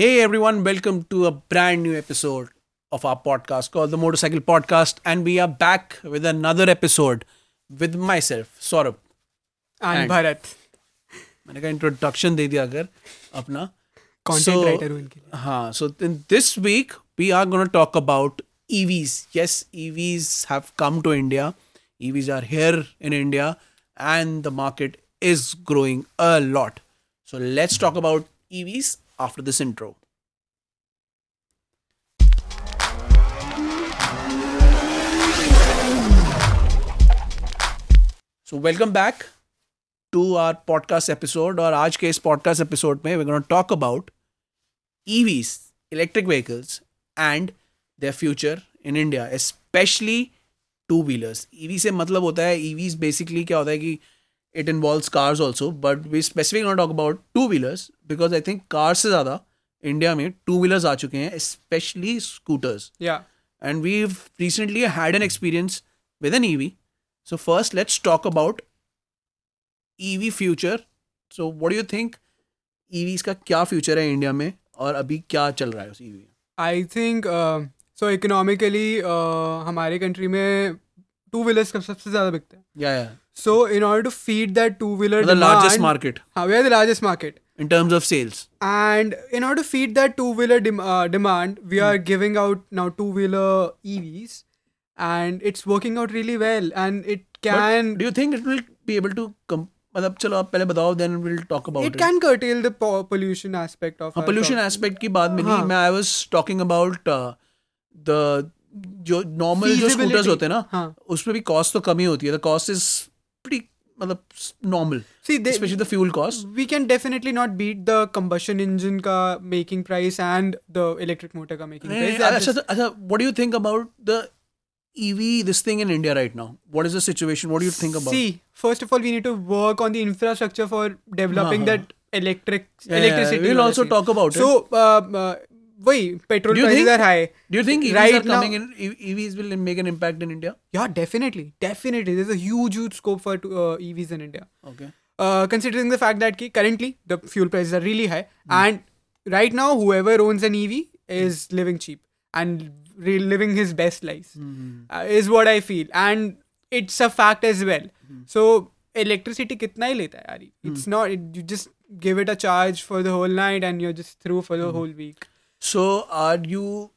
Hey everyone, welcome to a brand new episode of our podcast called the Motopsychcle Podcast, and we are back with another episode with myself, Saurabh. And Bharat. मैंने कहा introduction दे दिया अगर अपना writer. Writer हूं इनके लिए हां so in this week EVs. Yes, EVs have come to India. EVs are here in India and the market is growing a lot. So let's talk about EVs after this intro. So welcome back to our podcast episode और आज के इस podcast episode में we gonna talk about EVs electric vehicles and their future in India specially two wheelers EV से मतलब होता है e EVs basically क्या होता है कि it involve cars also but we specific not talk about two wheelers because I think car से ज़्यादा इंडिया में टू व्हीलर्स आ चुके हैं specially scooters and we recently had an experience with an E V so first let's talk about E V future so what you think E V का क्या future है India में और अभी क्या चल रहा है उस E V I think so economically हमारे कंट्री में टू व्हीलर्स का सबसे ज़्यादा बिकते हैं Yeah, yeah. So in order to feed that two wheeler The largest market हाँ we are the largest market in terms of sales. and in order to feed that two wheeler dem- uh, demand we are giving out now two wheeler evs and it's working out really well and it But can do you think it will be able to com- मतलब चलो आप पहले बताओ then we'll talk about it it. can curtail the po- pollution aspect of हाँ our pollution. Aspect की बात में नहीं हाँ. मैं I was talking about the जो नॉर्मल जो स्कूटर्स होते हैं ना हाँ. उसमें भी कॉस्ट तो कमी होती है. द कॉस्ट इज़ प्री मतलब normal specially the fuel cost we can definitely not beat the combustion engine का making price and the electric motor का मेकिंग प्राइस अच्छा अच्छा what do you think about the EV this thing in India right now what is the situation what do you think about see first of all we need to work on the infrastructure for developing that electric electricity we will also talk about it so वही petrol prices are high do you think right are coming in EVs will make an impact in India yeah definitely definitely there is a huge huge scope for EVs in India okay considering the fact that कि currently the fuel prices are really high and right now whoever owns an EV is living cheap and living his best life is what I feel and it's a fact as well so electricity कितना ही लेता है यार it's not you just give it a charge for the whole night and you just through for the whole week So are you?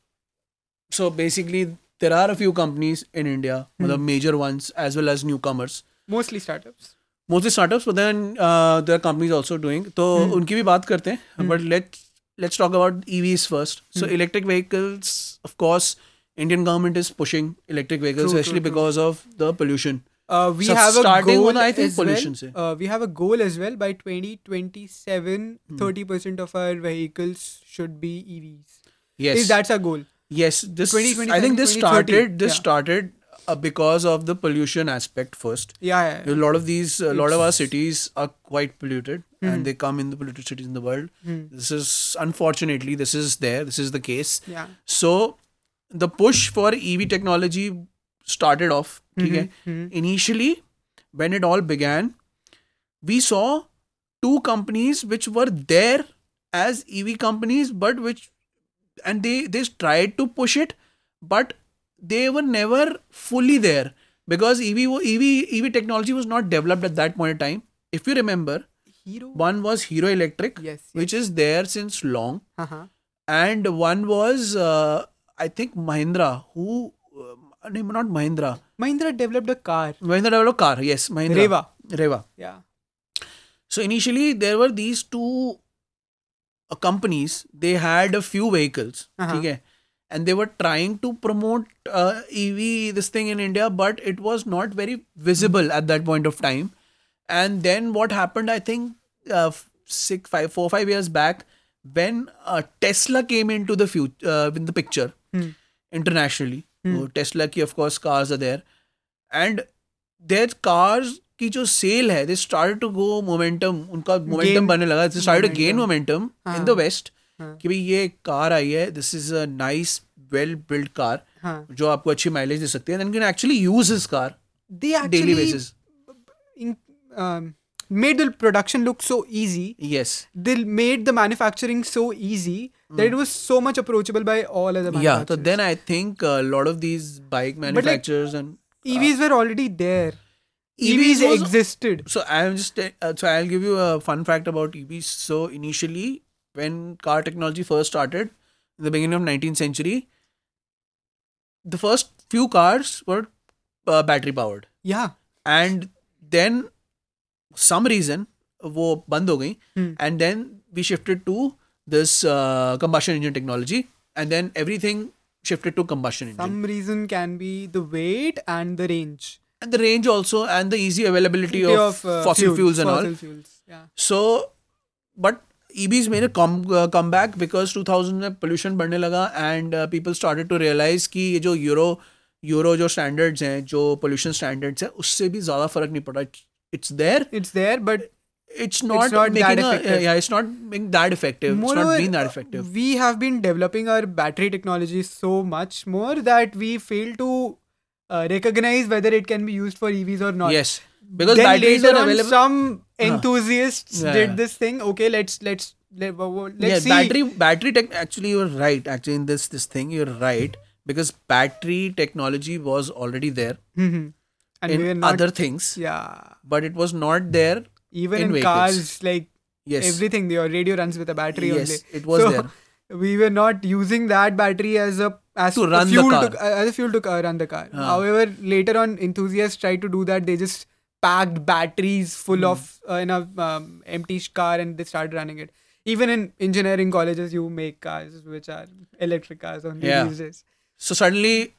So basically, there are a few companies in India, the major ones as well as newcomers. Mostly startups. Mostly startups, but then uh, there are companies also doing. तो उनकी भी बात करते हैं. But let's let's talk about EVs first. So electric vehicles, of course, Indian government is pushing electric vehicles, True, especially true, true. because of the pollution. Uh, we So have a goal I think, as pollution well. Uh, we have a goal as well by 2027, Hmm. 30% of our vehicles should be EVs. Yes. Is that's our goal? Yes, this 2027, I think this started this yeah. started uh, because of the pollution aspect first. Yeah, yeah. A lot of these, a lot of our cities are quite polluted, and they come in the polluted cities in the world. Hmm. This is unfortunately this is there. This is the case. Yeah. So the push for EV technology started off. ठीक है? Mhm. Initially, when it all began, we saw two companies which were there as EV companies, but which and they they tried to push it, but they were never fully there because EV wa- EV EV technology was not developed at that point in time. If you remember, Hero. one was Hero Electric, Yes. which is there since long, Uh-huh. and one was uh, I think Mahindra, who uh, name not Mahindra. Mahindra developed a car. Mahindra developed a car. Yes, Mahindra. Reva. Reva. Yeah. So initially there were these two uh, companies. They had a few vehicles. Uh-huh. Okay. And they were trying to promote uh, EV this thing in India, but it was not very visible at that point of time. And then what happened? I think uh, six, five, four, five years back, when uh, Tesla came into the future uh, in the picture hmm. internationally, So Tesla की of course cars are there, and their cars की जो sale है they start to go momentum उनका momentum बनने लगा। They start to gain momentum in the. West. कि भाई ये कार आई है। This is a nice well build car. जो आपको अच्छी माइलेज दे सकती है। Then can actually use his car They daily basis made the production look so easy. yes They made the manufacturing so easy that it was so much approachable by all other Hmm. yeah so then i think a lot of these bike like, manufacturers and EVs were already there. EVs EVs, was- existed. so i'm just uh, so i'll give you a fun fact about evs so initially when car technology first started in the beginning of 19th century the first few cars were uh, battery powered Yeah. and then some reason वो बंद हो गई Hmm. and then we shifted to this uh, combustion engine technology and then everything shifted to combustion engine Some reason can be the weight and the range and the range also and the easy availability of, of uh, fossil fuels fuels and fossil all fuels. Yeah. so but EVs made a come uh, comeback because 2000 में pollution बढ़ने लगा and uh, people started to realize कि ये जो euro euro जो standards हैं जो pollution standards हैं उससे भी ज़्यादा फ़र्क नहीं पड़ा it's there It's there, but it's not, not that making a, effective. yeah it's not being that effective it's not being that effective we have been developing our battery technology so much more that we fail to uh, recognize whether it can be used for EVs or not. yes because then batteries later are on, available some enthusiasts Yeah. did this thing. Okay, let's let's let, let's yeah see. battery battery tech actually you're right actually in this this thing you're right because battery technology was already there Mhm. and we in not. other things yeah, but it was not there even in in, cars, like yes everything, your radio runs with a battery yes only. it was so, there We were not using that battery as a as To run the fuel car. to uh, as a fuel to uh, run the car. Ah. However, later on, enthusiasts tried to do that. They just packed batteries full of uh, in a um, empty car and they started running it. Even in engineering colleges, you make cars which are electric cars only Yeah. these days. so suddenly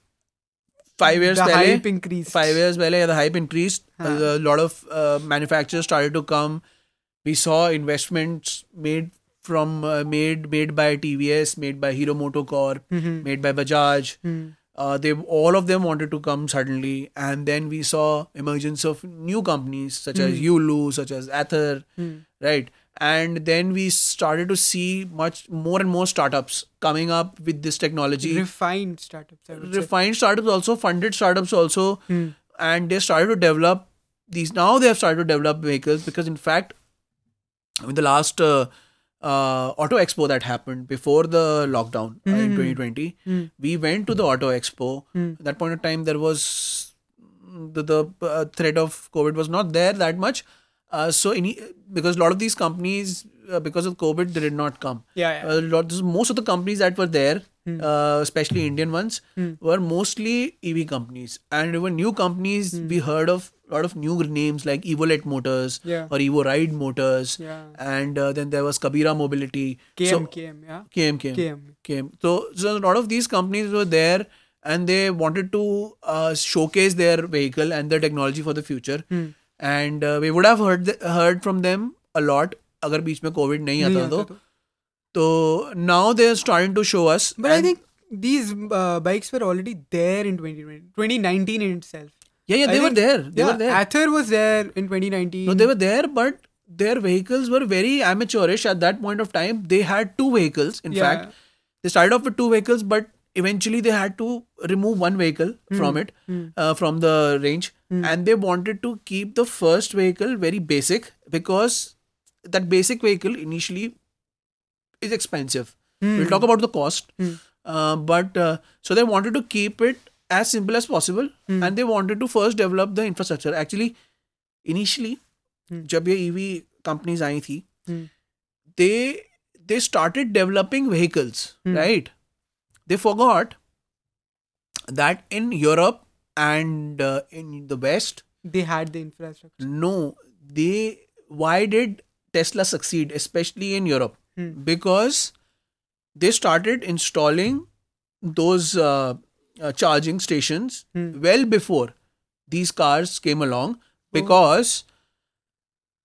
five years the pehle, hype increased. five years pehle, the hype increased Huh. a lot of uh, manufacturers started to come we saw investments made from uh, made made by tvs made by hero motocorp Mhm. made by bajaj Hmm. uh, they all of them wanted to come suddenly and then we saw emergence of new companies such as yulu such as ather Hmm. right and then we started to see much more and more startups coming up with this technology Refined startups. Would say. refined startups also funded startups also Hmm. and they started to develop these now they have started to develop vehicles because in fact I mean, the last uh, uh, auto expo that happened before the lockdown uh, in 2020 Hmm. we went to the auto expo at that point of time there was the, the uh, threat of covid was not there that much uh, so any because a lot of these companies uh, because of covid they did not come Yeah, yeah. a lot, most of the companies that were there, uh, especially Indian ones, were mostly EV companies, and there were new companies. We heard of a lot of new names like Evolet Motors Yeah. or Evo Ride Motors, Yeah. and uh, then there was Kabira Mobility. KM, So, KM, yeah. KM, KM, KM. KM. So, so a lot of these companies were there, and they wanted to uh, showcase their vehicle and their technology for the future. Hmm. And uh, we would have heard th- heard from them a lot अगर बीच में Covid नहीं नहीं आता आता तो तो now they're starting to show us But I and- think these uh, bikes were already there in 2020, 2019 in itself. yeah yeah I they were think- there they yeah, were there Ather was there in 2019. no they were there but their vehicles were very amateurish at that point of time they had two vehicles in Yeah. fact they started off with two vehicles but eventually they had to remove one vehicle Hmm. from it uh, from the range and they wanted to keep the first vehicle very basic because that basic vehicle initially is expensive Hmm. we'll talk about the cost uh, but uh, so they wanted to keep it as simple as possible Hmm. and they wanted to first develop the infrastructure actually initially Hmm. जब ये EV companies आई थी Hmm. they they started developing vehicles Hmm. right they forgot that in europe and uh, in the west They had the infrastructure. no they why did tesla succeed especially in europe Hmm. because they started installing those uh, uh, charging stations Hmm. well before these cars came along because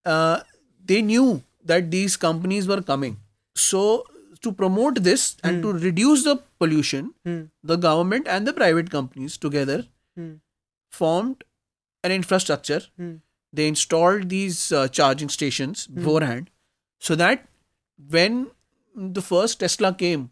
uh, they knew that these companies were coming so to promote this and to reduce the pollution Hmm. the government and the private companies together Hmm. formed an infrastructure Hmm. they installed these uh, charging stations beforehand so that when the first tesla came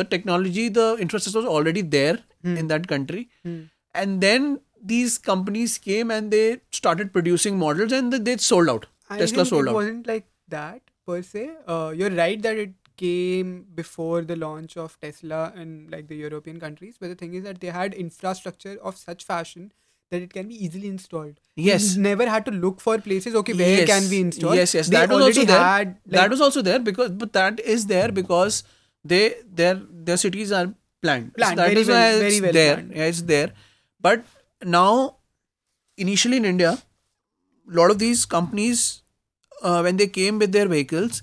the technology the infrastructure was already there Hmm. in that country Hmm. and then these companies came and they started producing models and they sold out I Tesla sold it out. wasn't like that per se. Uh, you're right that it came before the launch of Tesla in like the European countries, but the thing is that they had infrastructure of such fashion that it can be easily installed. Yes. You never had to look for places. Okay, where Yes. can we install? Yes, yes, They that was also there. Had, like, that was also there because, but that is there because they their their cities are planned. So Planned, that very is well- why it's very well there. planned. Yeah, it's there. But now, initially in India, a lot of these companies, uh, when they came with their vehicles,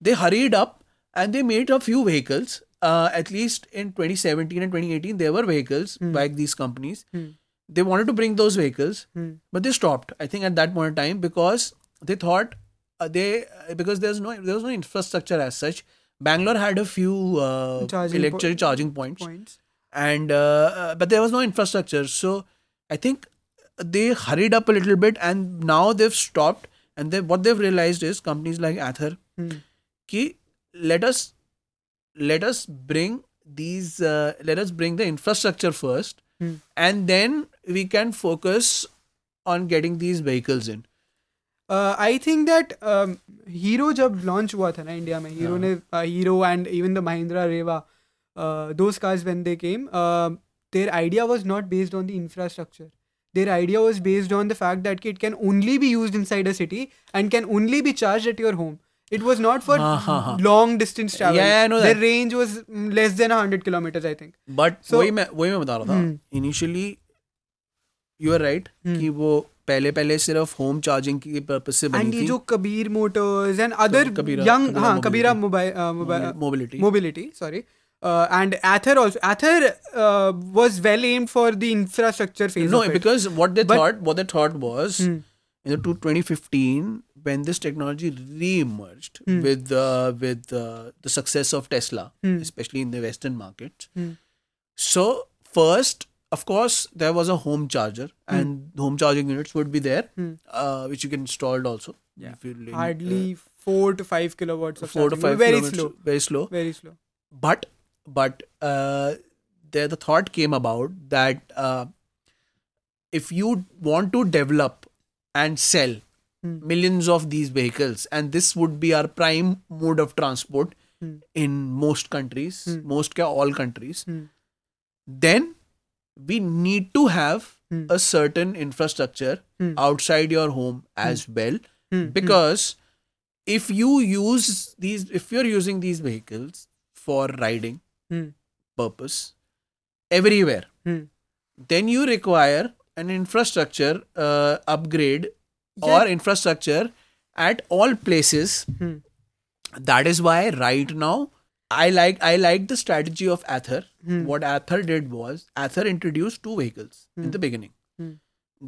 they hurried up and they made a few vehicles. Uh, at least in 2017 and 2018, there were vehicles by these companies. Hmm. They wanted to bring those vehicles, Hmm. but they stopped. I think at that point in time because they thought uh, they uh, because there's no there was no infrastructure as such. Bangalore had a few uh, Charging po- electric charging points, points. and uh, uh, but there was no infrastructure. So I think they hurried up a little bit, and now they've stopped. And they what they've realized is companies like Ather, Hmm. ki let us let us bring these uh, let us bring the infrastructure first, Hmm. and then we can focus on getting these vehicles in. Uh, I think that um, Hero जब launch हुआ था ना India में Hero हाँ. ने uh, Hero and even the Mahindra Reva uh, those cars when they came uh, their idea was not based on the infrastructure their idea was based on the fact that it can only be used inside a city and can only be charged at your home it was not for हाँ, हाँ, हाँ. long distance travel Yeah, I know their that. range was mm, less than 100 kilometers I think but So- वही मैं वही मैं बता रहा था हम्म. इनिशियली यू आर राइट हम्म. कि वो पहले पहले सिर्फ होम चार्जिंग की पर्पज से बनी and ये थी जो Kabir Motors and other Kabira- young Kabira हाँ Kabira Mobility. mobile, uh, mobile mobility mobility sorry uh, and ather also ather uh, was well aimed for the infrastructure phase no of it. because what they But- thought what they thought was Hmm. in the two- 2015 when this technology re-emerged Hmm. with uh, with uh, the success of Tesla Hmm. especially in the western markets Hmm. so first of course there was a home charger and home charging units would be there Hmm. uh, which you can install also Yeah. if you really- hardly four to five kilowatts of four to charging. five very slow very slow very slow but but uh, there the thought came about that uh, if you want to develop and sell Hmm. millions of these vehicles and this would be our prime mode of transport Hmm. in most countries most all countries then we need to have a certain infrastructure outside your home as well because if you use these if you're using these vehicles for riding purpose everywhere then you require an infrastructure uh, upgrade or infrastructure at all places Hmm. that is why right now i like i like the strategy of ather Hmm. what ather did was ather introduced two vehicles in the beginning Hmm.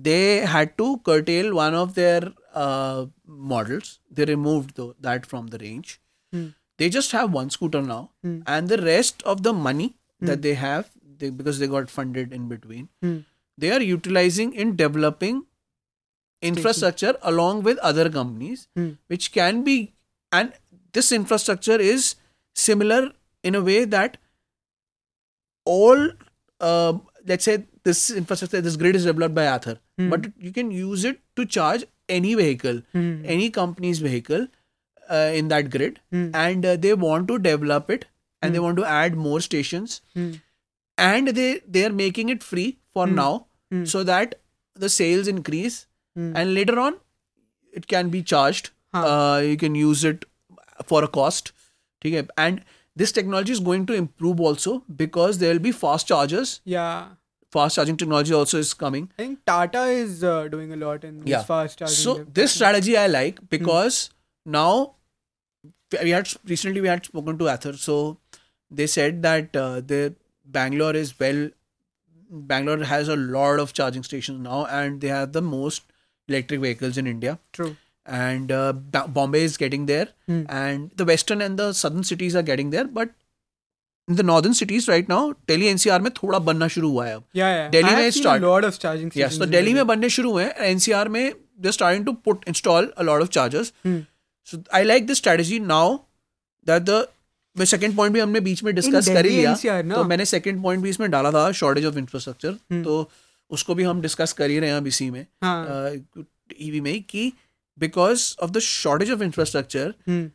they had to curtail one of their uh, models they removed tho- that from the range Hmm. they just have one scooter now Hmm. and the rest of the money that they have they, because they got funded in between Hmm. They are utilizing in developing infrastructure along with other companies Hmm. which can be and this infrastructure is similar in a way that all uh, let's say this infrastructure this grid is developed by Ather Hmm. but you can use it to charge any vehicle Hmm. any company's vehicle uh, in that grid Hmm. and uh, they want to develop it and they want to add more stations Hmm. and they they are making it free for Hmm. now Hmm. so that the sales increase Hmm. and later on it can be charged Huh. uh, you can use it for a cost okay? and this technology is going to improve also because there will be fast chargers yeah fast charging technology also is coming I think Tata is uh, doing a lot in this Yeah. fast charging. so this strategy i like because now we had recently we had spoken to Ather so they said that uh, the bangalore is well bangalore has a lot of charging stations now and they have the most electric vehicles in india True. and uh, Ba- bombay is getting there Hmm. and the western and the southern cities are getting there but in the northern cities right now delhi ncr में थोड़ा बनना शुरू हुआ है अब Yeah, yeah. Delhi I में have seen start- a lot of charging stations. yes तो in Delhi में बनने शुरू हुए हैं एनसीआर में they're starting to put install a lot of chargers Hmm. so i like this strategy now that the मैं second point भी हमने बीच में डिस्कस कर ही लिया? तो मैंने सेकंड पॉइंट भी इसमें डाला था शॉर्टेज ऑफ़ इंफ्रास्ट्रक्चर Hmm. तो उसको भी हम डिस्कस कर ही रहे हैं अब इसी में हाँ. ईवी में कि Hmm.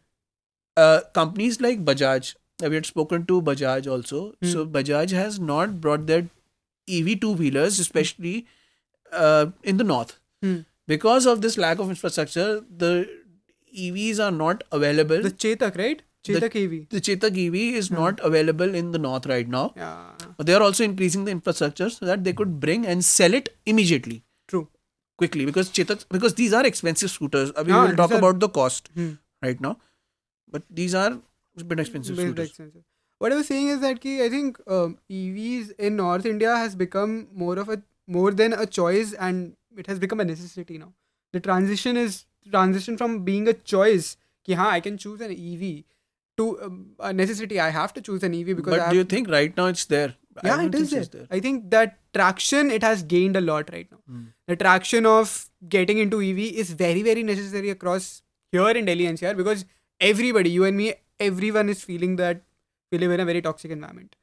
uh, companies like Bajaj, uh, we had spoken to Bajaj also. Hmm. So Bajaj has not brought their EV two wheelers, especially uh, in the north, Hmm. because of this lack of infrastructure. The EVs are not available. The Chetak, right? The Chetak EV is Hmm. not available in the north right now. Yeah. But they are also increasing the infrastructure so that they could bring and sell it immediately, True. quickly. Because Chetak, because these are expensive scooters. Uh, we Ah, will talk are- about the cost Hmm. right now, but these are a bit expensive Bit scooters. expensive. What I was saying is that ki, I think um, EVs in North India has become more of a more than a choice and it has become a necessity now. The transition is transition from being a choice, ki, haan, I can choose an EV, to um, a necessity. I have to choose an EV because But do you think right now it's there? Yeah, it is think there. I think that traction it has gained a lot right now. Hmm. The traction of getting into EV is very very necessary across here in Delhi NCR because everybody, you and me, everyone is feeling that we live in a very toxic environment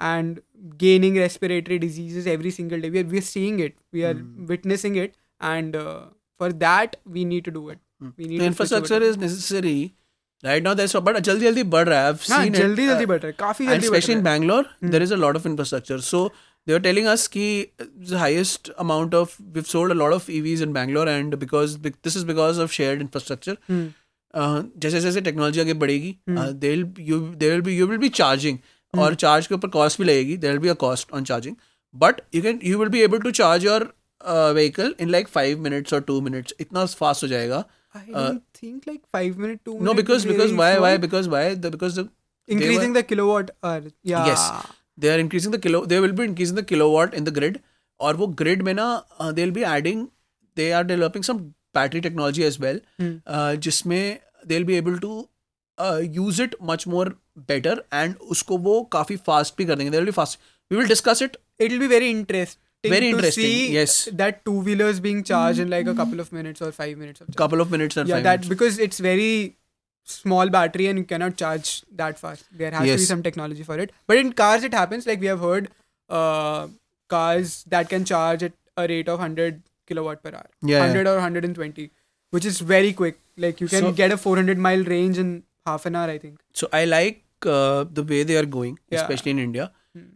and gaining respiratory diseases every single day. We are, we are seeing it, we are Hmm. witnessing it, and uh, for that we need to do it. Hmm. We need infrastructure is necessary Right now, there's but jaldi jaldi बढ़ रहा है. I've हाँ, seen it. जल्दी जल्दी uh, बढ़ रहा है काफी and जल्दी especially in बढ़ रहा है Bangalore, Hmm. there is a lot of infrastructure. So they were telling us ki the highest amount of we've sold a lot of EVs in Bangalore, and because bec- this is because of shared infrastructure. Hmm. Uh, जैसे जैसे technology आगे बढ़ेगी Hmm. They you they will be you will be charging और charge के ऊपर cost भी लगेगी देर will be a cost on charging but you can you will be able to charge your vehicle in like five minutes और two minutes इतना fast हो जाएगा I don't think like five minute, two no minute is because very why slow. Why because why because increasing the kilowatt hour. Yeah. Yes. they are increasing the kilo they will be increasing the kilowatt in the grid और वो grid में ना uh, they'll be adding they are developing some battery technology as well Hmm. uh, जिसमें they'll be able to uh, use it much more better and उसको वो काफ़ी fast भी कर देंगे they will be fast we will discuss it It'll be very interesting very interesting see yes that two wheelers being charged in like a couple of minutes or five minutes of couple of minutes or yeah five that minutes. because it's very small battery and you cannot charge that fast there has yes. to be some technology for it but in cars it happens like we have heard uh, cars that can charge at a rate of 100 kilowatt per hour yeah 100 yeah. or 120 which is very quick like you can so, get a 400 mile range in half an hour i think so i like uh, the way they are going yeah. especially in india hmm.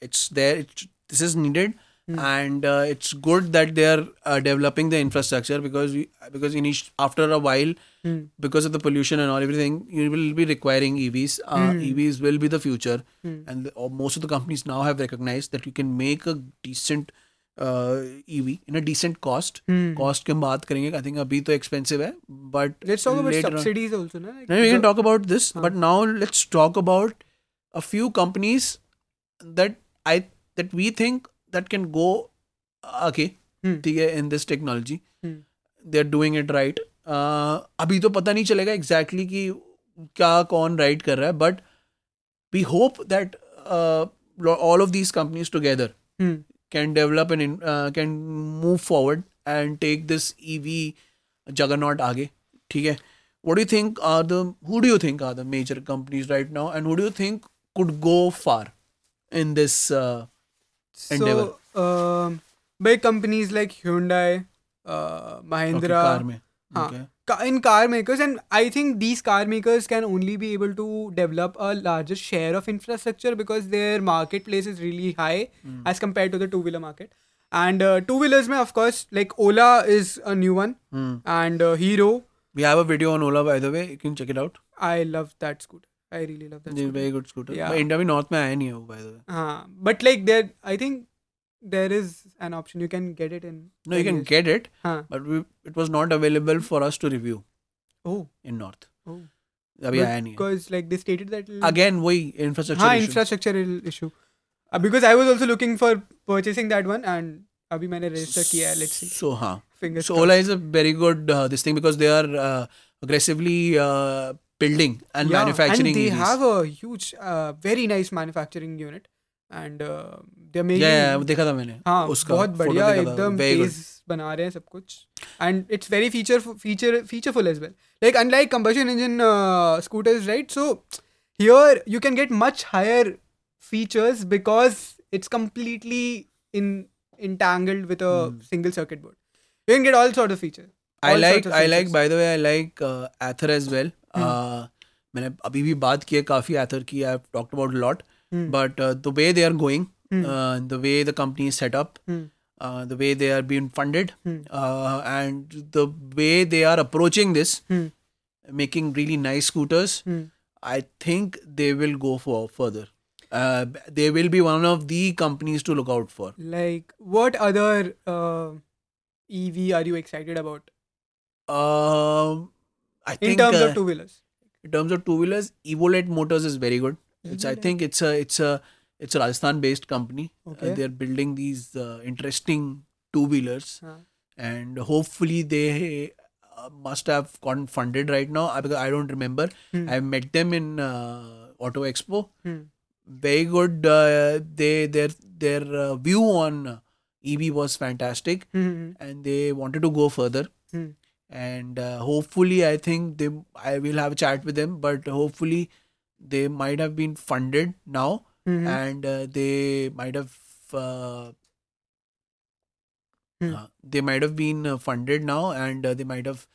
it's there it's this is needed Hmm. and uh, it's good that they are uh, developing the infrastructure because we, because in each, after a while Hmm. because of the pollution and all everything you will be requiring EVs uh, Hmm. EVs will be the future Hmm. and the, or most of the companies now have recognized that you can make a decent uh, EV in a decent cost Hmm. cost के हम बात करेंगे I think अभी तो expensive है but Let's talk about later on- subsidies also, na? Like no, we can the- talk about this, Huh. but now let's talk about a few companies that I that we think that can go uh, okay Hmm. ठीक है in this technology. Hmm. They're doing it right. Uh, अभी तो पता नहीं चलेगा exactly कि क्या कौन right कर रहा है, but we hope that uh, lo- all of these companies together Hmm. can develop and in- uh, can move forward and take this EV juggernaut आगे ठीक है what do you think are the who do you think are the major companies right now and who do you think could go far in this uh, endeavour भाई companies like Hyundai Mahindra car में इन car makers and I think these car makers can only be able to develop a larger share of infrastructure because their market place is really high as compare to the two wheeler market and two wheelers में of course like Ola is a new one and Hero we have a video on Ola by the way you can check it out I love that's good I really love that very good scooter yeah India में north में आया नहीं है वो by the way हाँ but like there I think there is an option you can get it in no you can get it it huh. but we, it was not available for us to review oh. in अभी आया नहीं because like they stated that again वही infrastructure हाँ infrastructure issue because I was also looking for purchasing that one and अभी मैंने register किया है let's see so हाँ. So Ola is a very good this thing because they are aggressively building and Yeah, manufacturing And they EVs. have a huge, uh, very nice manufacturing unit, and uh, they're making. yeah, yeah, वो देखा था मैंने हाँ उसका बहुत photo बढ़िया देखा था, एकदम very good. तेज बना रहे हैं सब कुछ and it's very feature feature featureful as well like unlike combustion engine uh, scooters right so here you can get much higher features because it's completely in entangled with a Hmm. single circuit board you can get all sort of features I all like sorts of I like sensors. by the way I like uh, Ather as well. मैंने अभी भी बात की है काफ़ी एथर की I have about lot but the way they are going the way the company is set the way they are being funded and the way they are approaching this making really nice scooters I think they will go for further they will be one of the companies to look out for like what other EV are you excited about I in terms uh, of two wheelers? in terms of two wheelers, Evolet Motors is very good. It's I think it's a it's a it's a Rajasthan based company. Uh, they're building these uh, interesting two wheelers, Huh. and hopefully they uh, must have gotten funded right now. I, because I don't remember. Hmm. I met them in uh, Auto Expo. Hmm. Very good. Uh, they their their uh, view on uh, EV was fantastic, Hmm. and they wanted to go further Hmm and uh, hopefully i think they i will have a chat with them but hopefully they might have been funded now Hmm. and uh, they might have uh, Hmm. uh, they might have been uh, funded now and uh, they might have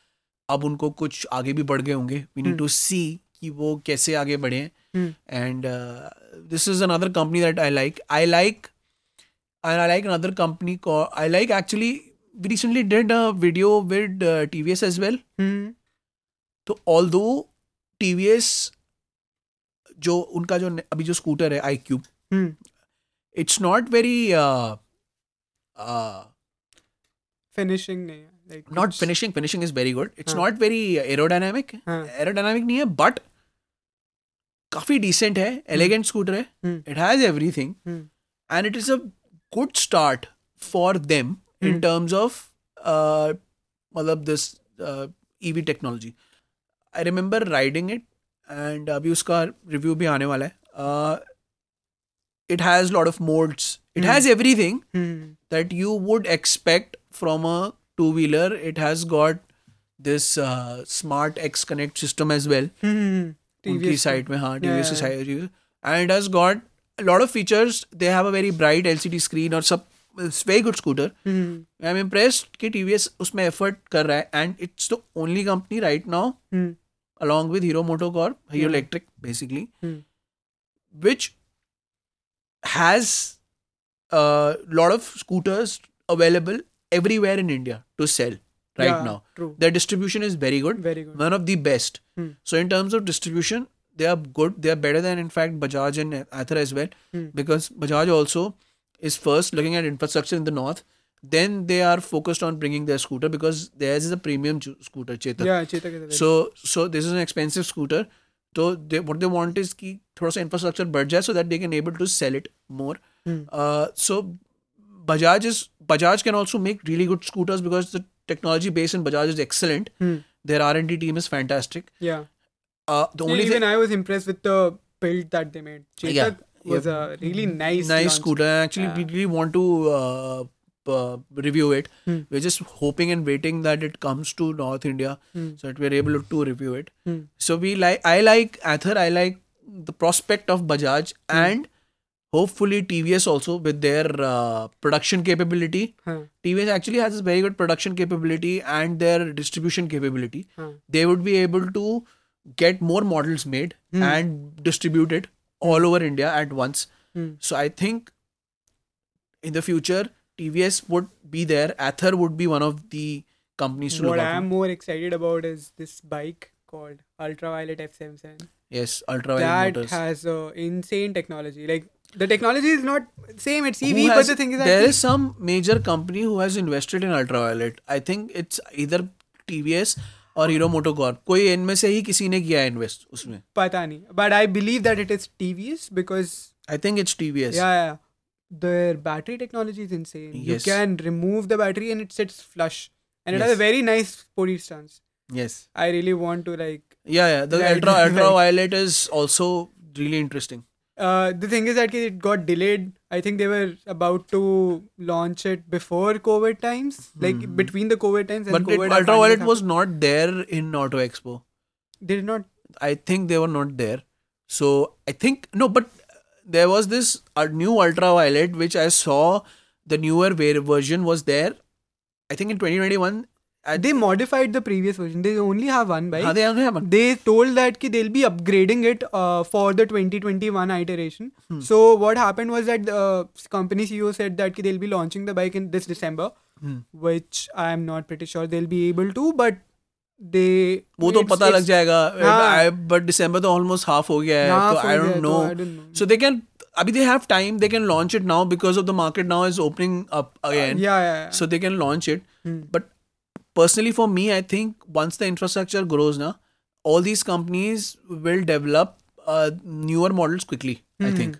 अब उनको कुछ आगे भी बढ़ गए होंगे we need Hmm. To सी कि वो कैसे आगे बढ़े Hmm. And this is another company that I like I like and I like another company called I like actually we recently did a video with uh, TVS as well. Hmm. तो although TVS जो उनका जो अभी जो scooter है iQube Hmm. It's not very uh, Finishing नहीं not finishing finishing is very good it's हाँ. Not very aerodynamic हाँ. एरोडायनामिक नहीं है बट काफ़ी डिसेंट है एलिगेंट स्कूटर है Hmm. इट हैज़ एवरीथिंग Hmm. and it is a good start for them in terms of मतलब this E V technology I remember riding it and अभी उसका रिव्यू भी आने वाला है। It has lot of modes it has everything that you would expect from a two wheeler it has got this smart X connect system as well side में हाँ T V and has got lot of features they have a very bright L C D screen और सब it's very good scooter Hmm. I am impressed कि TVS उसमें effort कर रहा है and it's the only company right now Hmm. along with Hero MotoCorp, Hero Yeah. Electric, basically, Hmm. which has a lot of scooters available everywhere in India to sell right Yeah, now. True. Their distribution is very good, Very good. one of the best. Hmm. So in terms of distribution, they are good. They are better than in fact Bajaj and Ather as well, Hmm. because Bajaj also is first looking at infrastructure in the north. Then they are focused on bringing their scooter because theirs is a premium ju- scooter, Chetak. Yeah, Chetak is a very So so this is an expensive scooter. So they, what they want is कि थोड़ा सा infrastructure बढ़ जाए so that they can able to sell it more. Hmm. Uh, so Bajaj is Bajaj can also make really good scooters because the technology base in Bajaj is excellent. Hmm. Their R and D team is fantastic. Yeah. Uh, the only Even thing, I was impressed with the build that they made. Chetak Yeah. was a really nice, nice launch. scooter. Actually, we really want to uh, uh, review it. Hmm. We're just hoping and waiting that it comes to North India Hmm. so that we're able to review it. Hmm. So we like I like Ather, I like the prospect of Bajaj Hmm. and hopefully TVS also with their uh, production capability. TVS actually has a very good production capability and their distribution capability. They would be able to get more models made Hmm. and distribute it all over India at once. Hmm. So I think in the future TVS would be there. Ather would be one of the companies to What look out. I'm more excited about is this bike called Ultraviolet F77. Yes, ultraviolet that motors. has uh, insane technology. Like the technology is not same. It's EV, Who but the thing is that there some major company who has invested in ultraviolet. I think it's either TVS और hero MotoCorp. कोई इनमें से ही किसी ने किया invest उसमें? पता नहीं। But I believe that it is TVS because I think it's TVS yeah yeah their battery technology is insane you can remove the battery and it sits flush and it has a very nice sporty stance yes I really want to like yeah yeah the ultra ultra violet is also really interesting Uh, the thing is that it got delayed. I think they were about to launch it before COVID times, like Mhm. between the COVID times. And but COVID had ultraviolet was not there in auto expo. They did not. i think they were not there so i think no but there was this uh, new ultraviolet which i saw the newer version was there i think in 2021 I- they modified the previous version. They only have one bike. हाँ, they only have one. they told that ki they'll be upgrading it uh, for the 2021 iteration. Hmm. So what happened was that the uh, company CEO said that ki they'll be launching the bike in this December, Hmm. which I'm not pretty sure they'll be able to, but they वो तो it's- पता लग it's- जाएगा हाँ। But दिसंबर तो almost half हो गया है Half तो हो आई गया डोंट है, नो तो I don't know. So they can अभी they have time they can launch it now because of the market now is opening up again yeah, yeah, yeah. so they can launch it Hmm. but personally for me i think once the infrastructure grows now all these companies will develop uh, newer models quickly i think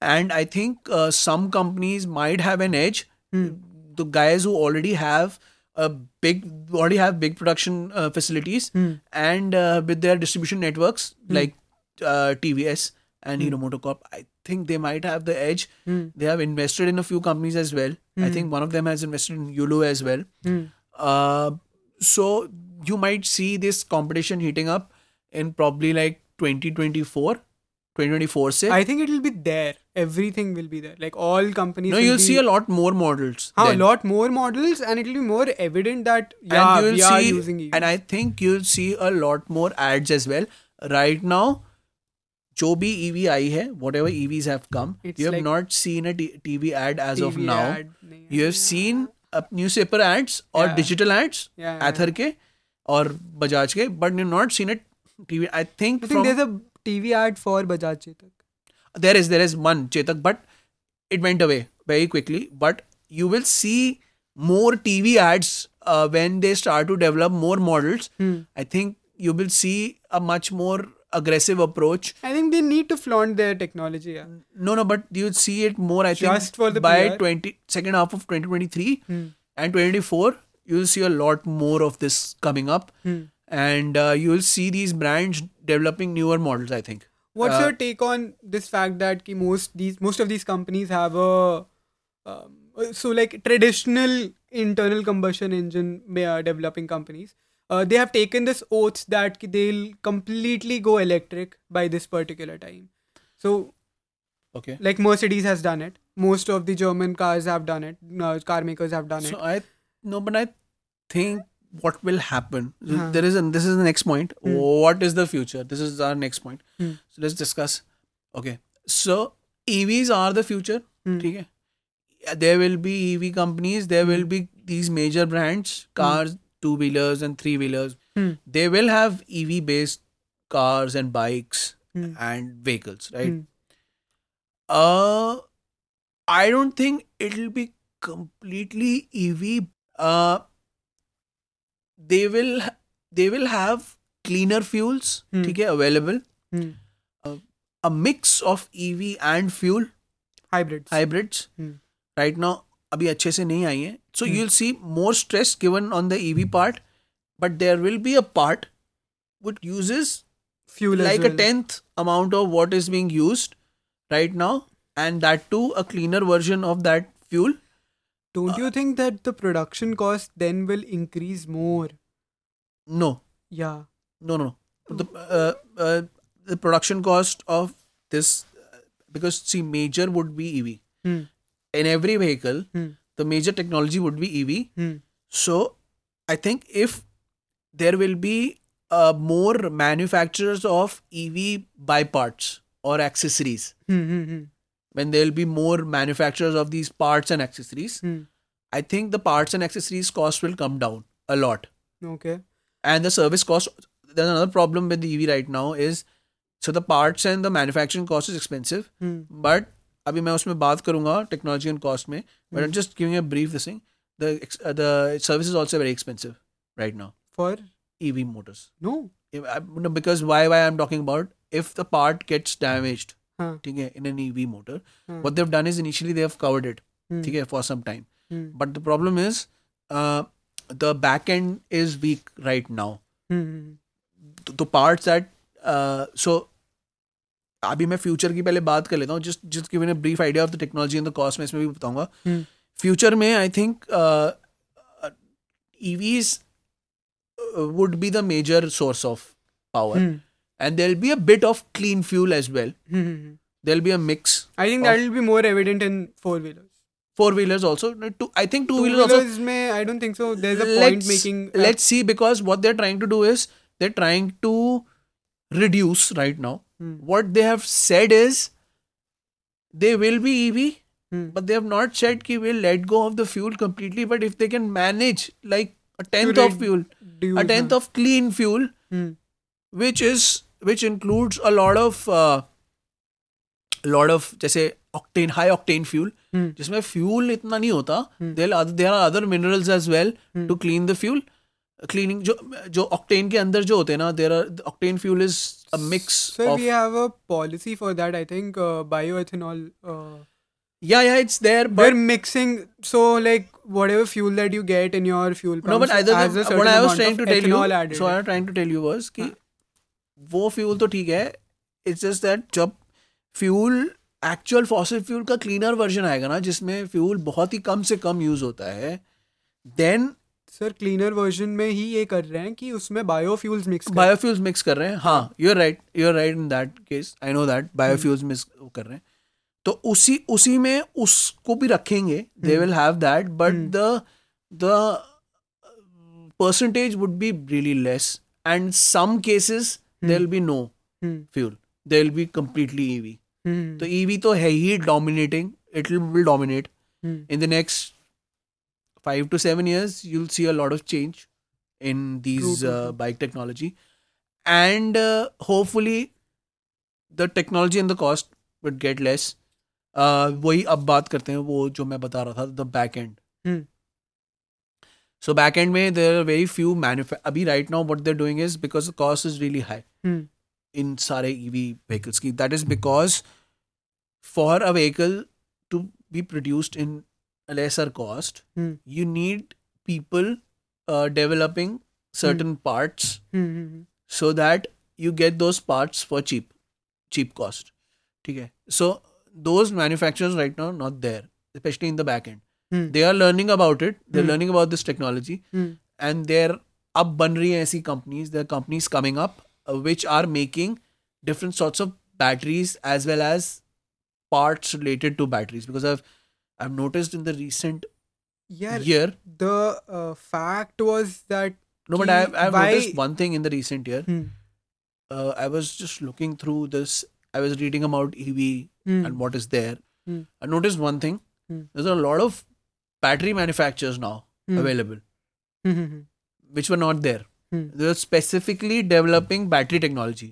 and i think uh, some companies might have an edge Hmm. the guys who already have a big already have big production uh, facilities Hmm. and uh, with their distribution networks like uh, tvs and hero motocorp i think they might have the edge Hmm. they have invested in a few companies as well i think one of them has invested in yulu as well Hmm. uh, so you might see this competition heating up in probably like 2024 2024 say I think it will be there. Everything will be there. Like all companies. no will you'll be, see a lot more models Haan, a then. lot more models, and it will be more evident that yeah, and you'll we are see using EVs. and i think you'll see a lot more ads as well right now जो भी EV आई है whatever EVs have come It's you have like- not seen a t- TV ad as of TV now ad नहीं है. you have seen newspaper ads और digital ads Ather के और बजाज के but you not seen it TV I think TV ad for Bajaj Chetak there is there is one Chetak but it went away very quickly but you will see more TV ads when they start to develop more models I think you will see a much more aggressive approach I think they need to flaunt their technology. Yeah. no no but you'll see it more i think Just for the by PR? 20 second half of 2023 Hmm. and 2024 you'll see a lot more of this coming up Hmm. and uh, you'll see these brands developing newer models i think What's Uh, your take on this fact that ki most these most of these companies have a um, so like traditional internal combustion engine uh, developing companies uh, they have taken this oath that they'll completely go electric by this particular time. So, okay, like Mercedes has done it. Most of the German cars have done it. Uh, car makers have done so it. So I no, but I think what will happen. Huh. There is and this is the next point. Hmm. What is the future? This is our next point. Hmm. So let's discuss. Okay, so EVs are the future. Hmm. Okay. There will be EV companies. There will be these major brands, hmm. cars, two wheelers, and three wheelers. Hmm. They will have EV based cars and bikes Hmm. and vehicles, right? Hmm. Uh, I don't think it'll be completely EV. Uh, they will they will have cleaner fuels, Hmm. ठीक है, available. Hmm. A mix of EV and fuel Hybrids. hybrids. Hmm. Right now, अभी अच्छे से नहीं आई हैं. so Hmm. you'll see more stress given on the EV part, but there will be a part which uses Fuel as like a tenth amount of what is being used right now and that too a cleaner version of that fuel Don't you think that the production cost then will increase more? no Yeah. no no no the uh, uh, the production cost of this uh, because see major would be ev Hmm. in every vehicle Hmm. The major technology would be ev Hmm. so i think if there will be uh, more manufacturers of ev by parts or accessories Hmm, hmm, hmm, when there will be more manufacturers of these parts and accessories hmm. I think the parts and accessories cost will come down a lot. Okay. And the service cost, there's another problem with the EV right now is so the parts and the manufacturing cost is expensive. Hmm. But अभी मैं उसमें बात करूँगा technology and cost में but I just giving a brief this thing service is also very expensive right now for E V motors no because why why I am talking about if the part gets damage ठीक है in an E V motor what they've done is initially they've covered it ठीक है for some time but the problem is the back end is weak right now the that so अभी मैं future की पहले बात कर लेता हूँ just just given a brief idea of the technology and the cost में इसमें भी बताऊँगा Hmm. फ्यूचर में I think uh, would be the major source of power hmm. and there'll be a bit of clean fuel as well Hmm, hmm, hmm. there'll be a mix I think that will be more evident in four wheelers. four wheelers also. Two, I think two, Two wheelers wheelers also. may I don't think so. There's a point making. uh, let's see because what they're trying to do is they're trying to reduce right now. Hmm. What they have said is they will be EV, Hmm. but they have not said कि we'll let go of the fuel completely. But if they can manage like a tenth red- of fuel, do a tenth of clean fuel, Hmm. which is which includes a lot of uh, lot of जैसे octane high octane fuel Hmm. जिसमें fuel इतना नहीं होता Hmm. there are there are other minerals as well Hmm. to clean the fuel cleaning जो जो octane के अंदर जो होते हैं ना there are the octane fuel is a mix Sir, of we have a policy for that. I think uh, bioethanol. Uh, yeah yeah it's there we're but mixing so like whatever fuel that you get in your fuel pumps no but either the, what I was trying to tell you added. so I was trying to tell you was कि वो fuel तो ठीक है it's just that जब fuel actual fossil fuel का cleaner version आएगा ना जिसमें फ्यूल बहुत ही कम से कम यूज़ होता है देन सर क्लीनर वर्जन में ही ये कर रहे हैं कि उसमें बायोफ्यूल्स मिक्स बायोफ्यूल्स मिक्स कर रहे हैं हाँ you are right you're right in that case I know that biofuels mix कर रहे हैं। तो उसी उसी में उसको भी रखेंगे they will have that but the the percentage would be really less and some cases they will be no fuel they will be completely EV तो ईवी तो है ही dominating it will dominate in the next five to seven years you'll see a lot of change in these True, true, uh, true. bike technology and uh, hopefully the technology and the cost would get less uh, वही अब बात करते हैं वो जो मैं बता रहा था the back and Hmm. so back end में there are very few manufa अभी right now what they're doing is because the cost is really high in सारे EV vehicles की that is because for a vehicle to be produced in a lesser cost, hmm. you need people uh, developing certain hmm. parts hmm, hmm. so that you get those parts for cheap, cheap cost. Okay. So those manufacturers right now not there, especially in the back end. They are learning about it. They're learning about this technology, and they're up and rahi hai companies. There are companies coming up uh, which are making different sorts of batteries as well as parts related to batteries because I've I've noticed in the recent yeah year the uh, fact was that no but I've, I've noticed one thing in the recent year Hmm. uh, I was just looking through this I was reading about EV Hmm. and what is there Hmm. I noticed one thing Hmm. there's a lot of battery manufacturers now Hmm. available Hmm. which were not there Hmm. they're specifically developing battery technology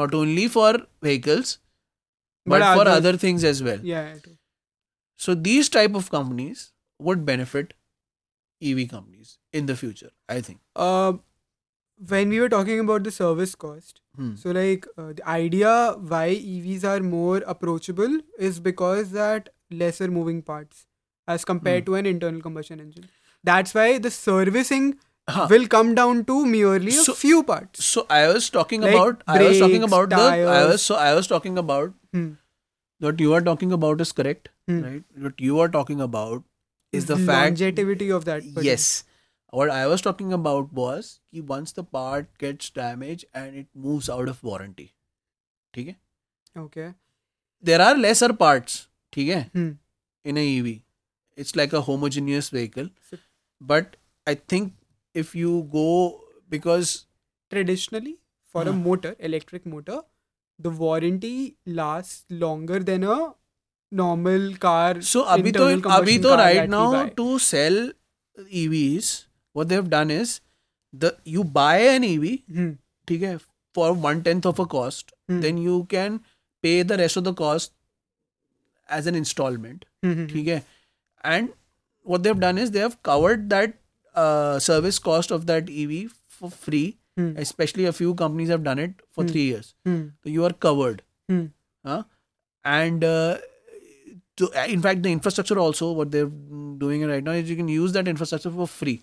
not only for vehicles but, But for other- other things as well yeah I do. So these type of companies would benefit ev companies in the future i think uh, when we were talking about the service cost Hmm. so like uh, the idea why evs are more approachable is because that lesser moving parts as compared Hmm. to an internal combustion engine that's why the servicing Huh. will come down to merely a few parts so i was talking Like about i was talking brakes, about the i was so i was talking about Hmm what you are talking about is correct Hmm. right what you are talking about is the fact longevity of that particular- yes what i was talking about was कि once the part gets damaged and it moves out of warranty ठीक है okay there are lesser parts ठीक है Hmm. in a ev it's like a homogeneous vehicle So- but i think if you go because traditionally for a Huh. motor electric motor the warranty lasts longer than a normal car. So abito, abhi right now to sell EVs, what they've done is the you buy an EV, hmm. okay, for one tenth of a cost, hmm. then you can pay the rest of the cost as an installment. Hmm. hmm, hmm. And what they've done is they have covered that uh, service cost of that EV for free hmm, especially a few companies have done it for Hmm. three years hmm, so you are covered hmm. huh? and uh, to, in fact the infrastructure also what they're doing right now is you can use that infrastructure for free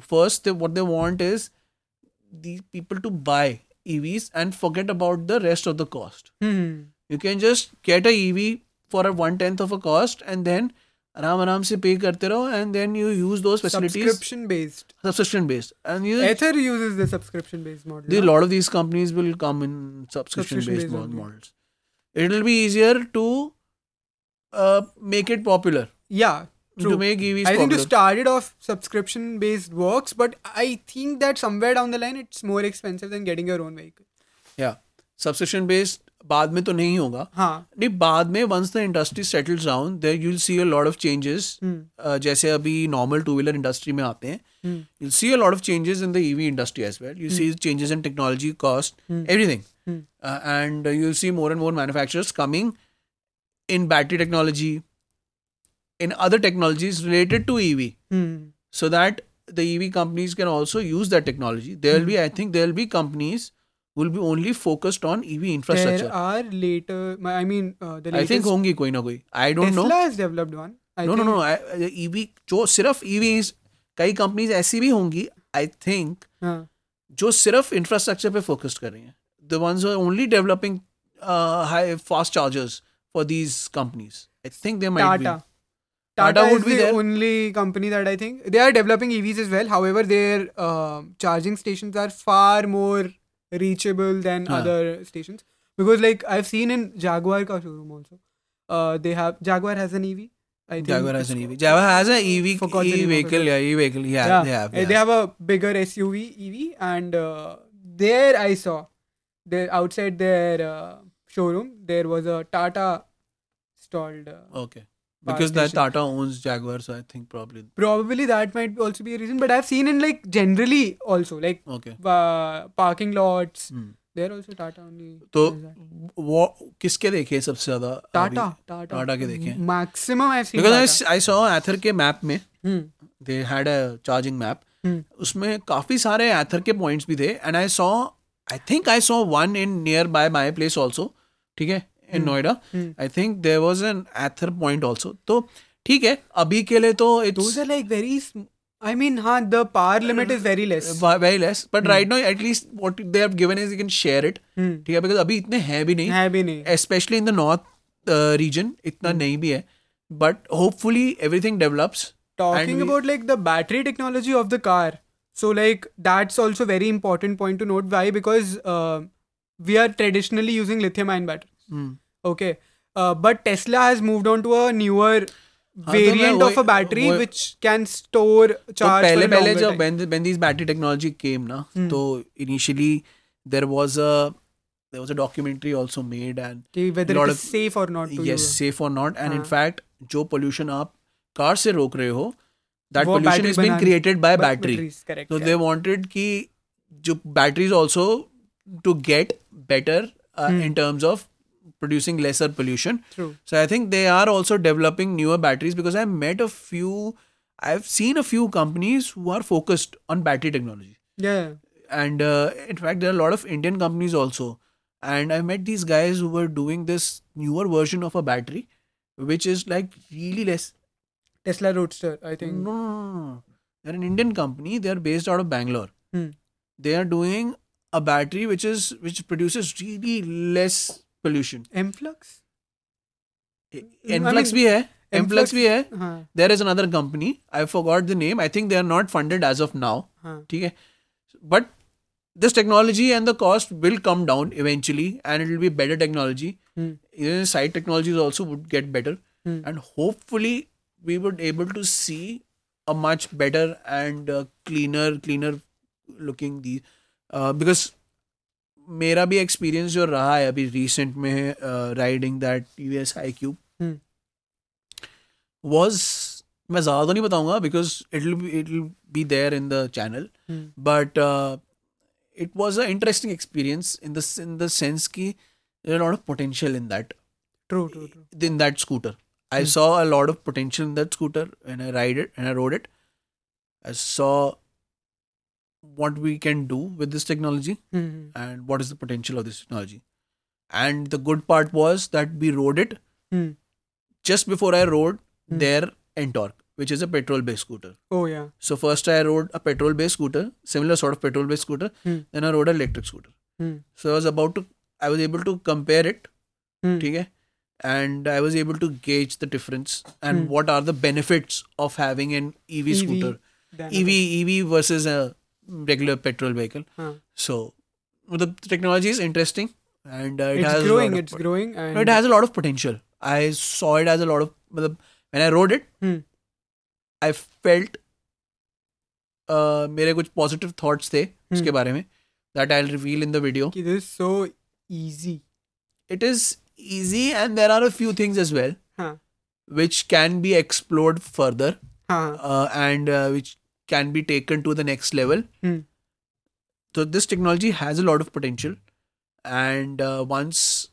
first they, what they want is these people to buy evs and forget about the rest of the cost Hmm. you can just get a ev for a one tenth of a cost and then आराम आराम से pay करते रहो and then you use those facilities subscription based subscription based and you ether uses the subscription based model the, a no? lot of these companies will come in subscription based Subscription-based only. models it will be easier to uh, make it popular yeah to make EVs I think to popular. start it off, subscription based works, but I think that somewhere down the line it's more expensive than getting your own vehicle. yeah subscription based बाद में तो नहीं होगा। हाँ। नहीं बाद में once the industry settles down there you will see a lot of changes जैसे अभी नॉर्मल टू व्हीलर इंडस्ट्री में आते हैं। हम्म। You see hmm. Hmm. A lot of changes in the EV industry as well you see changes in technology cost everything and you see more and more manufacturers coming in battery technology in other technologies related to EV so that the EV companies can also use that technology there will be I think there will be companies will be only focused on EV infrastructure. There are later. my- I mean, uh, the I latest think होंगी कोई ना कोई. I don't Tesla know. has developed one. I no, no, think, no, I- EV जो सिर्फ EVs कई companies ऐसी भी होंगी आई थिंक हाँ जो सिर्फ इंफ्रास्ट्रक्चर पे फोकस्ड कर रही हैं the ones are only developing high fast chargers for these companies I think they might Tata. Tata Tata would is be the there. only company that I think they are developing EVs as well. However, their uh, charging stations are far more reachable than Huh. other stations because, like, I've seen in Jaguar ka showroom also. Uh, they have Jaguar has an EV. I think Jaguar has an EV. Jaguar has an EV, Forgot E vehicle. Yeah, E vehicle. Yeah, yeah, they have. uh, they have a bigger SUV EV, and uh, there I saw there outside their uh, showroom there was a Tata stalled. Uh, Okay. Because that. Tata owns Jaguar, so I think probably. probably that might also be a reason, but I've seen in like generally also like Okay. uh, parking lots. Hmm. There also Tata only. तो वो किसके देखे सबसे ज़्यादा Tata, Tata, Tata के देखे हैं? Maximum I've seen. Because. I saw Ather के मैप में Hmm. They had a charging map Hmm. उसमें काफ़ी सारे एथर के पॉइंट्स भी थे and I saw I think I saw one in nearby my place also ठीक है in Noida Hmm. I think there was an Ather point also तो ठीक है अभी के लिए तो it's are like I mean, huh, the power limit is very less. Very less but right now at least what they have given is you can share it Hmm. ठीक है because अभी इतने हैं भी नहीं है भी नहीं. Specially in the north region इतना hmm. नहीं भी है but hopefully everything develops talking about like the battery technology of the car so like that's also very important point to note why because uh, we are traditionally using lithium ion batteries okay uh, but tesla has moved on to a newer हाँ, तो मैं variant of वही- a battery वही- which can store तो charge पहले for a पहले longer जब time. when when these battery technology came ना Hmm. तो initially there was a there was a documentary also made and कि whether lot it is of- safe or not to yes use. safe or not and in हाँ. fact जो pollution आप car से रोक रहे हो that वो pollution battery is being बनाने- created by But battery batteries, correct, so yeah. they wanted कि जो batteries also to get better uh, Hmm. in terms of producing lesser pollution True. so I think they are also developing newer batteries because I met a few, I've seen a few companies who are focused on battery technology. Yeah. And uh, in fact, there are a lot of Indian companies also. And I met these guys who were doing this newer version of a battery, which is like really less. Tesla Roadster, I think. no, no, no. They're an Indian company. They are based out of Bangalore. Hmm. They are doing a battery which is which produces really less pollution. Mflux? Enflux mean, भी है. Enflux Mflux- भी है. हाँ, there is another company i forgot the name i think they are not funded as of now हाँ. ठीक है but this technology and the cost will come down eventually and it will be better technology Hmm. even side technologies also would get better Hmm. and hopefully we would able to see a much better and uh, cleaner cleaner looking the uh, because मेरा भी experience जो रहा है अभी recent में riding that TVS iQube was मैं ज़्यादा तो नहीं बताऊँगा because it it be there in the channel but it was a interesting experience in the in the sense की lot of potential in that in that scooter I saw a lot of potential in that scooter and I ride it and I rode it I saw what we can do with this technology mm-hmm. and what is the potential of this technology. And the good part was that we rode it mm. just before i rode mm. their Ntorq which is a petrol based scooter. Oh yeah. So first i rode a petrol based scooter similar sort of petrol based scooter. Mm. then i rode an electric scooter. So i was about to i was able to compare it okay and i was able to gauge the difference and what are the benefits of having an ev, EV scooter. ev ev versus a regular petrol vehicle. Huh. So the technology is interesting and uh, it it's has a growing. lot of It's pot- growing, and no, it has a lot of potential. I saw it as a lot of मतलब, when I rode it, Hmm. I felt uh, मेरे कुछ positive thoughts थे उसके बारे में that I reveal in the video कि this is so easy it is easy and there are a few things as well हाँ which can be explored further हाँ uh, and uh, which can be taken to the next level Hmm. so this technology has a lot of potential and uh, once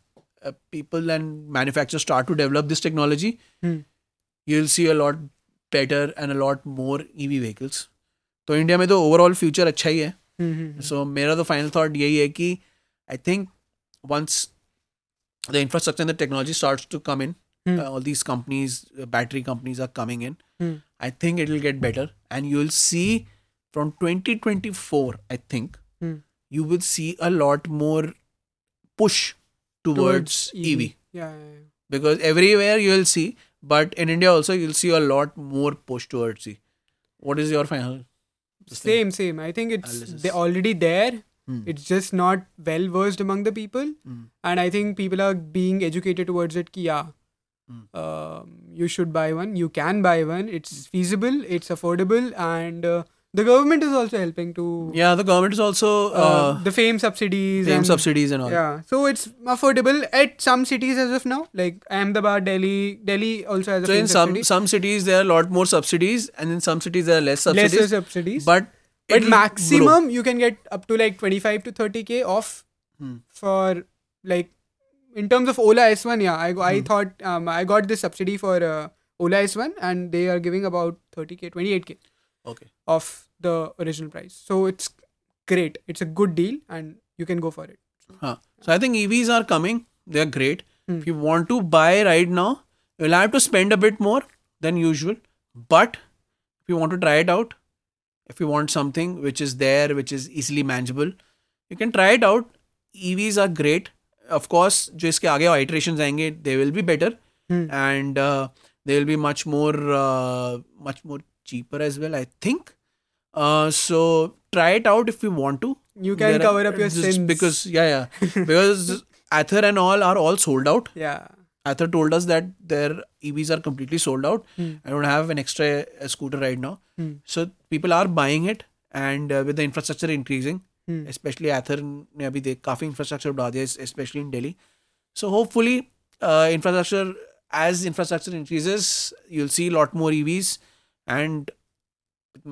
uh, people and manufacturers start to develop this technology Hmm. you'll see a lot better and a lot more ev vehicles तो India में तो overall future अच्छा ही है हम्म, हम्म, सो मेरा तो final thought यही है कि I think once the infrastructure and the technology starts to come in Hmm. all these companies uh, battery companies are coming in Hmm. i think it will get better and you'll see from 2024 i think Hmm. you will see a lot more push towards, ev. Yeah, yeah, yeah. because everywhere you'll see but in india also you'll see a lot more push towards e what is your final this thing? Same, same. I think it's Analysis. they're already there. Hmm. It's just not well versed among the people, Hmm. and I think people are being educated towards it. Ki, yeah, Hmm. um, you should buy one. You can buy one. It's feasible. It's affordable, and uh, the government is also helping to yeah the government is also uh, uh, the FAME subsidies. FAME and, subsidies and all Yeah, so it's affordable at some cities as of now, like Ahmedabad, Delhi. Delhi also has a so in some subsidy. some cities there are a lot more subsidies and in some cities there are less subsidies lesser subsidies. but but it'll grow. maximum you can get up to like 25 to 30k off Hmm. for like in terms of Ola S1 yeah I, I Hmm. thought um, I got this subsidy for uh, Ola S1 and they are giving about 30k 28k okay off the original price so it's great it's a good deal and you can go for it Huh. So I think EVs are coming. They're great. Hmm. If you want to buy right now, you'll have to spend a bit more than usual. But if you want to try it out, if you want something which is there, which is easily manageable, you can try it out. EVs are great. Of course, जो इसके आगे iterations आएंगे, they will be better Hmm. and uh, they will be much more uh, much more cheaper as well. I think. Uh, so try it out if you want to you can there are- cover up your just sins because yeah yeah because Ather and all are all sold out. yeah Ather told us that their EVs are completely sold out. Hmm. I don't have an extra uh, scooter right now, Hmm. so people are buying it, and uh, with the infrastructure increasing, Hmm. Hmm. especially Ather ने अभी देख काफ़ी infrastructure बढ़ा दिया specially in Delhi so hopefully infrastructure as infrastructure increases you'll see lot more EVs and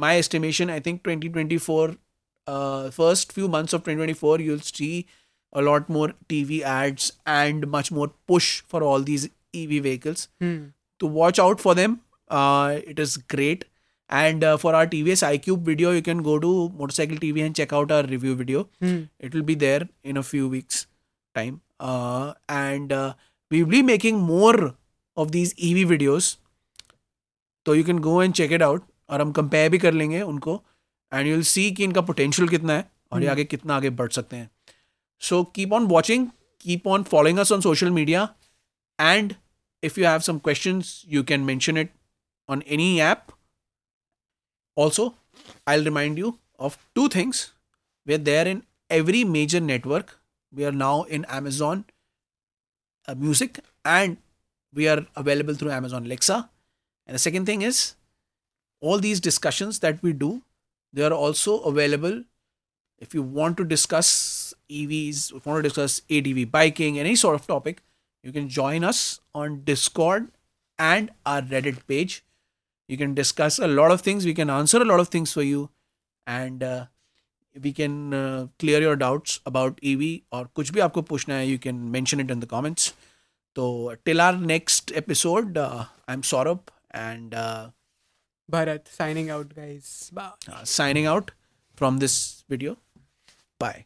my estimation i think 2024 uh, first few months of 2024 you'll see a lot more tv ads and much more push for all these ev vehicles. Hmm. To watch out for them uh, it is great and uh, for our TVS iQube video, you can go to Motopsychcle TV and check out our review video. Hmm. It will be there in a few weeks' time. Uh, and uh, we will be making more of these EV videos. So you can go and check it out. And we will compare bhi kar lenge unko. And you will see ki inka potential kitna hai. Aur hmm. ye aage kitna aage. So keep on watching. Keep on following us on social media. And if you have some questions, you can mention it on any app also i'll remind you of two things. We're there in every major network. We are now in amazon uh, music and we are available through amazon alexa. And the second thing is all these discussions that we do they are also available if you want to discuss evs if you want to discuss adv biking any sort of topic you can join us on discord and our reddit page you can discuss a lot of things we can answer a lot of things for you and uh, we can uh, clear your doubts about ev और कुछ भी आपको पूछना है you can mention it in the comments so till our next episode uh, i'm saurabh and uh, Bharat signing out guys bye uh, signing out from this video bye